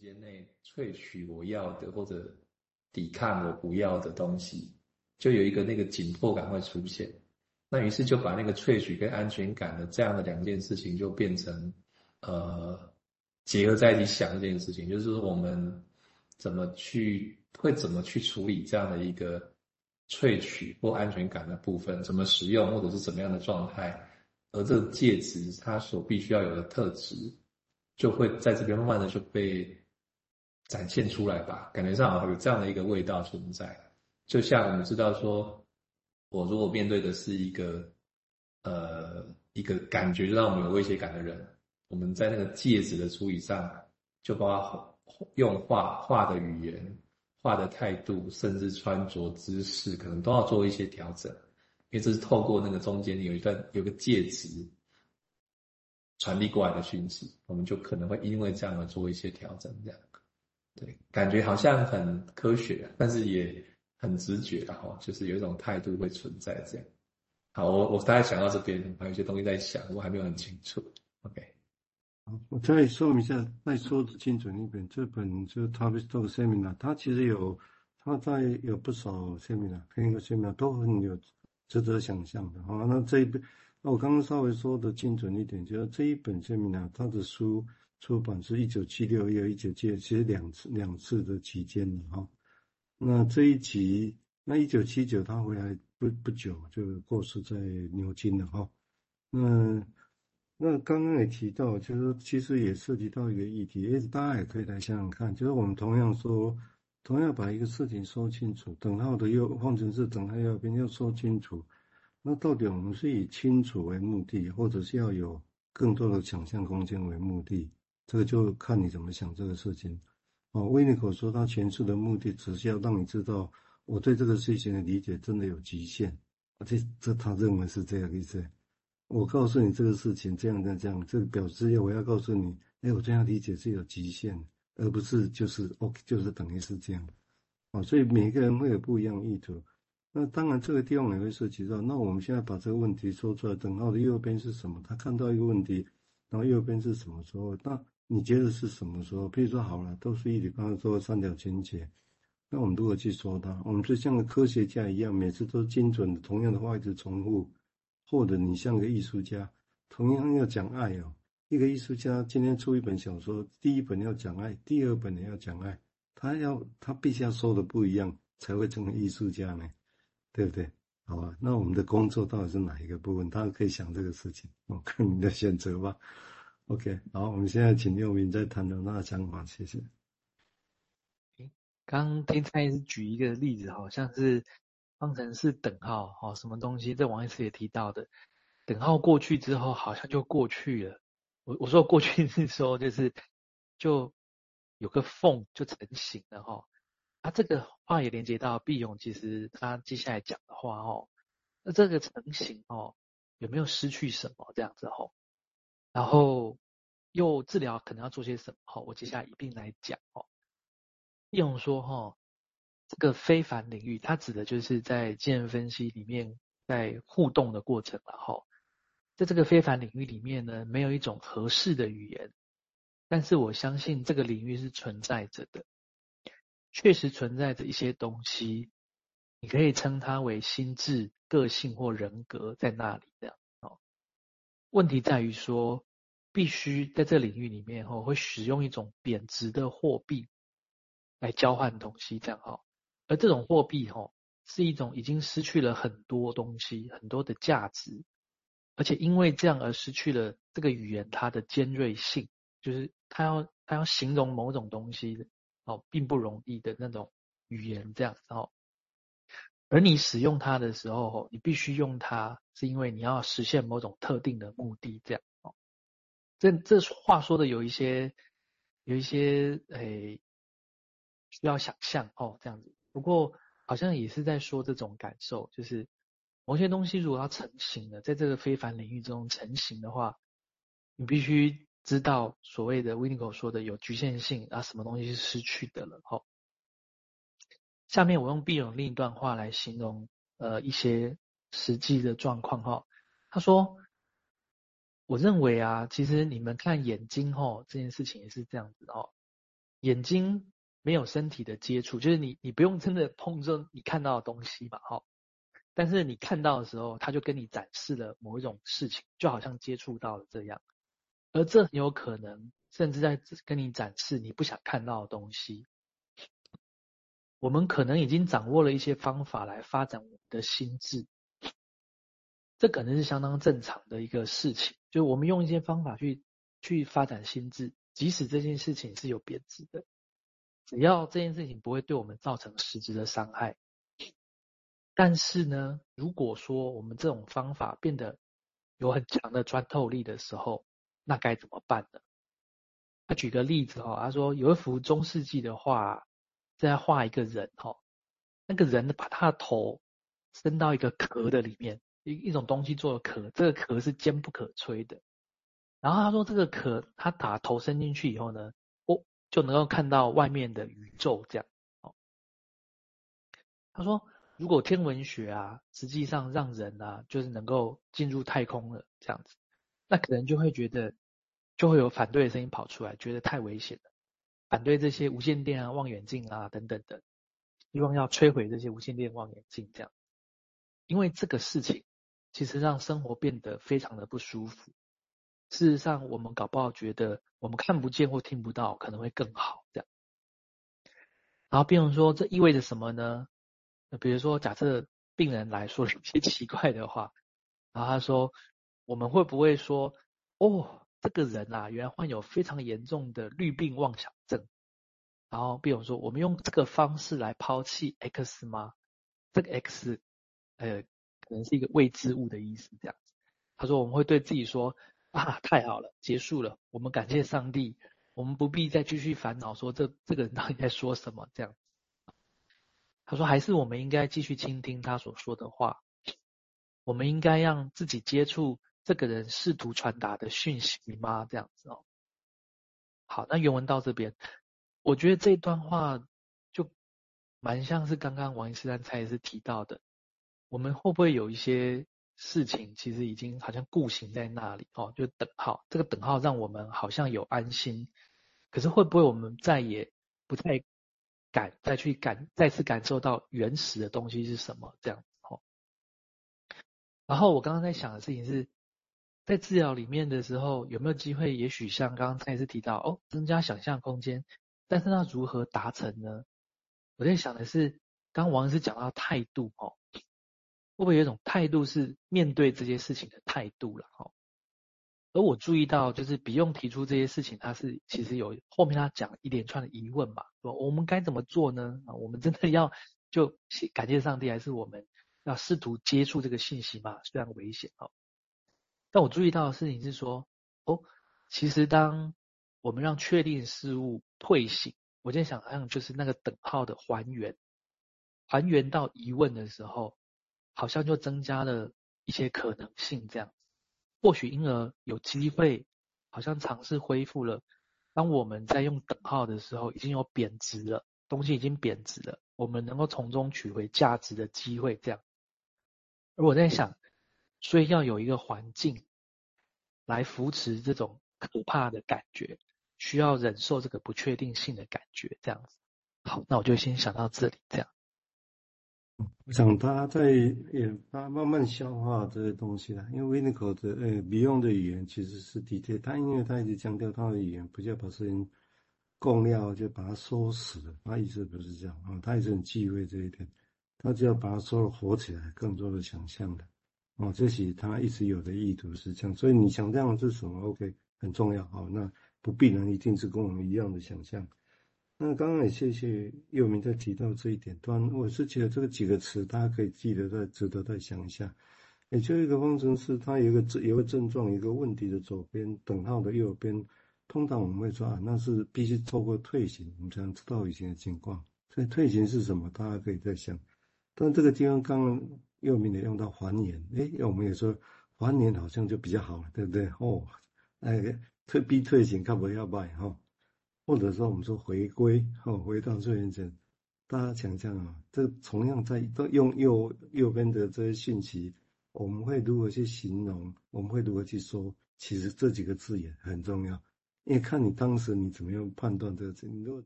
间内萃取我要的或者抵抗我不要的东西，就有一个那个紧迫感会出现。那于是就把那个萃取跟安全感的这样的两件事情就变成呃结合在一起想这件事情，就是说我们怎么去会怎么去处理这样的一个萃取或安全感的部分，怎么使用或者是怎么样的状态，而这个戒指它所必须要有的特质。就会在这边慢慢的就被展现出来吧，感觉上好像有这样的一个味道存在。就像我们知道说，我如果面对的是一个呃一个感觉让我们有威胁感的人，我们在那个戒指的处理上，就包括用话、话的语言、话的态度，甚至穿着姿势，可能都要做一些调整，因为这是透过那个中间有一段有个介质。传递过来的讯息，我们就可能会因为这样而做一些调整，这样，对，感觉好像很科学，但是也很直觉，然后就是有一种态度会存在这样。好，我我大概想到这边，还有一些东西在想，我还没有很清楚。OK，我再说明一下，再说的精准一点，这本就是 Tavistock Seminar，它其实有，它在有不少 Seminar，每个 Seminar 都很有值得想象的。好，那这一本。那我刚刚稍微说的精准一点，就是这一本书呢，它的书出版是一九七六又一九七，其实两次两次的期间了哈。那这一集，那一九七九他回来不不久就过世在牛津了哈。那那刚刚也提到，就是其实也涉及到一个议题，诶，大家也可以来想想看，就是我们同样说，同样把一个事情说清楚，等号的右方程式等号右边要说清楚。那到底我们是以清楚为目的，或者是要有更多的想象空间为目的？这个就看你怎么想这个事情。哦，威尼口说他诠释的目的，只是要让你知道我对这个事情的理解真的有极限。这这他认为是这样意思。我告诉你这个事情这样这样这样，这个表示要我要告诉你，哎，我这样理解是有极限，而不是就是 OK，就是等于是这样。哦，所以每个人会有不一样的意图。那当然，这个地方也会涉及到。那我们现在把这个问题说出来，等号的右边是什么？他看到一个问题，然后右边是什么时候？那你觉得是什么时候？比如说，好了，都是一体，刚刚说三角情节。那我们如果去说它，我们就像个科学家一样，每次都精准的，同样的话一直重复。或者你像个艺术家，同样要讲爱哦。一个艺术家今天出一本小说，第一本要讲爱，第二本也要讲爱，他要他必须要说的不一样，才会成为艺术家呢。对不对？好吧，那我们的工作到底是哪一个部分？大家可以想这个事情，我看你的选择吧。OK，好，我们现在请六名再谈谈他的想法，谢谢。刚刚听蔡医师举一个例子，好像是方程式等号，哦，什么东西？这王医师也提到的，等号过去之后，好像就过去了。我我说过去是说，就是就有个缝就成型了，哈。啊，这个话也连接到毕勇，其实他接下来讲的话哦，那这个成型哦，有没有失去什么这样子哦？然后又治疗可能要做些什么？哦，我接下来一并来讲哦。毕勇说哈，这个非凡领域，它指的就是在精神分析里面在互动的过程了哈。在这个非凡领域里面呢，没有一种合适的语言，但是我相信这个领域是存在着的。确实存在着一些东西，你可以称它为心智、个性或人格在那里这样哦。问题在于说，必须在这领域里面哦，会使用一种贬值的货币来交换东西这样哦。而这种货币哦，是一种已经失去了很多东西、很多的价值，而且因为这样而失去了这个语言它的尖锐性，就是它要它要形容某种东西的。哦，并不容易的那种语言这样子哦，而你使用它的时候，你必须用它，是因为你要实现某种特定的目的这样。这这话说的有一些有一些诶需要想象哦，这样子。不过好像也是在说这种感受，就是某些东西如果要成型了，在这个非凡领域中成型的话，你必须。知道所谓的 Winiko 说的有局限性啊，什么东西是失去的了？哈，下面我用毕勇另一段话来形容呃一些实际的状况哈。他说：“我认为啊，其实你们看眼睛哈这件事情也是这样子哦。眼睛没有身体的接触，就是你你不用真的碰着你看到的东西嘛，哈。但是你看到的时候，他就跟你展示了某一种事情，就好像接触到了这样。而这很有可能，甚至在跟你展示你不想看到的东西。我们可能已经掌握了一些方法来发展我们的心智，这可能是相当正常的一个事情。就我们用一些方法去去发展心智，即使这件事情是有贬值的，只要这件事情不会对我们造成实质的伤害。但是呢，如果说我们这种方法变得有很强的穿透力的时候，那该怎么办呢？他举个例子哈，他说有一幅中世纪的画，在画一个人哈，那个人把他的头伸到一个壳的里面，一一种东西做的壳，这个壳是坚不可摧的。然后他说这个壳，他打头伸进去以后呢，哦，就能够看到外面的宇宙这样。哦，他说。如果天文学啊，实际上让人啊，就是能够进入太空了这样子，那可能就会觉得，就会有反对的声音跑出来，觉得太危险了，反对这些无线电啊、望远镜啊等等的，希望要摧毁这些无线电望远镜这样，因为这个事情其实让生活变得非常的不舒服。事实上，我们搞不好觉得我们看不见或听不到可能会更好这样。然后，病人说，这意味着什么呢？那比如说，假设病人来说了一些奇怪的话，然后他说：“我们会不会说，哦，这个人啊，原来患有非常严重的绿病妄想症？”然后，病人说，我们用这个方式来抛弃 X 吗？这个 X，呃，可能是一个未知物的意思，这样子。他说：“我们会对自己说，啊，太好了，结束了，我们感谢上帝，我们不必再继续烦恼说这这个人到底在说什么这样。”他说：“还是我们应该继续倾听他所说的话。我们应该让自己接触这个人试图传达的讯息吗？这样子哦。好，那原文到这边，我觉得这段话就蛮像是刚刚王医师刚才也是提到的。我们会不会有一些事情，其实已经好像固形在那里哦？就等号，这个等号让我们好像有安心，可是会不会我们再也不太？”感再去感再次感受到原始的东西是什么这样哦。然后我刚刚在想的事情是，在治疗里面的时候有没有机会？也许像刚刚蔡医师提到哦，增加想象空间，但是那如何达成呢？我在想的是，刚刚王医师讲到态度哦，会不会有一种态度是面对这些事情的态度了哦？而我注意到，就是不用提出这些事情，他是其实有后面他讲一连串的疑问嘛，说我们该怎么做呢？啊，我们真的要就感谢上帝，还是我们要试图接触这个信息嘛？虽然危险哦，但我注意到的事情是说，哦，其实当我们让确定事物退行，我在想象就是那个等号的还原，还原到疑问的时候，好像就增加了一些可能性这样。或许因而有机会，好像尝试恢复了。当我们在用等号的时候，已经有贬值了，东西已经贬值了，我们能够从中取回价值的机会，这样。而我在想，所以要有一个环境来扶持这种可怕的感觉，需要忍受这个不确定性的感觉，这样子。好，那我就先想到这里，这样。我想他在也他慢慢消化这些东西了，因为 Winiko 的呃 Beyond 的语言其实是的确，他因为他一直强调他的语言不叫把事情供料就把它说死了，他意思不是这样啊，他一直很忌讳这一点，他只要把它说了活起来，更多的想象的哦，这是他一直有的意图是这样，所以你想这样是什么？OK 很重要哦，那不必然一定是跟我们一样的想象。那刚刚也谢谢佑明在提到这一点，当然我是觉得这个几个词大家可以记得，再值得再想一下。也就一个方程式，它有一个症有一个症状，一个问题的左边，等号的右边，通常我们会说啊，那是必须透过退行，我们才能知道以前的情况。所以退行是什么？大家可以再想。但这个地方刚刚佑明也用到还原，诶，我们也说还原好像就比较好了，对不对？哦，哎，退逼退行，看不要卖哈。或者说我们说回归，哦，回到最原点，大家想象啊，这同样在都用右右边的这些讯息，我们会如何去形容？我们会如何去说？其实这几个字也很重要，因为看你当时你怎么样判断这个字，你如果。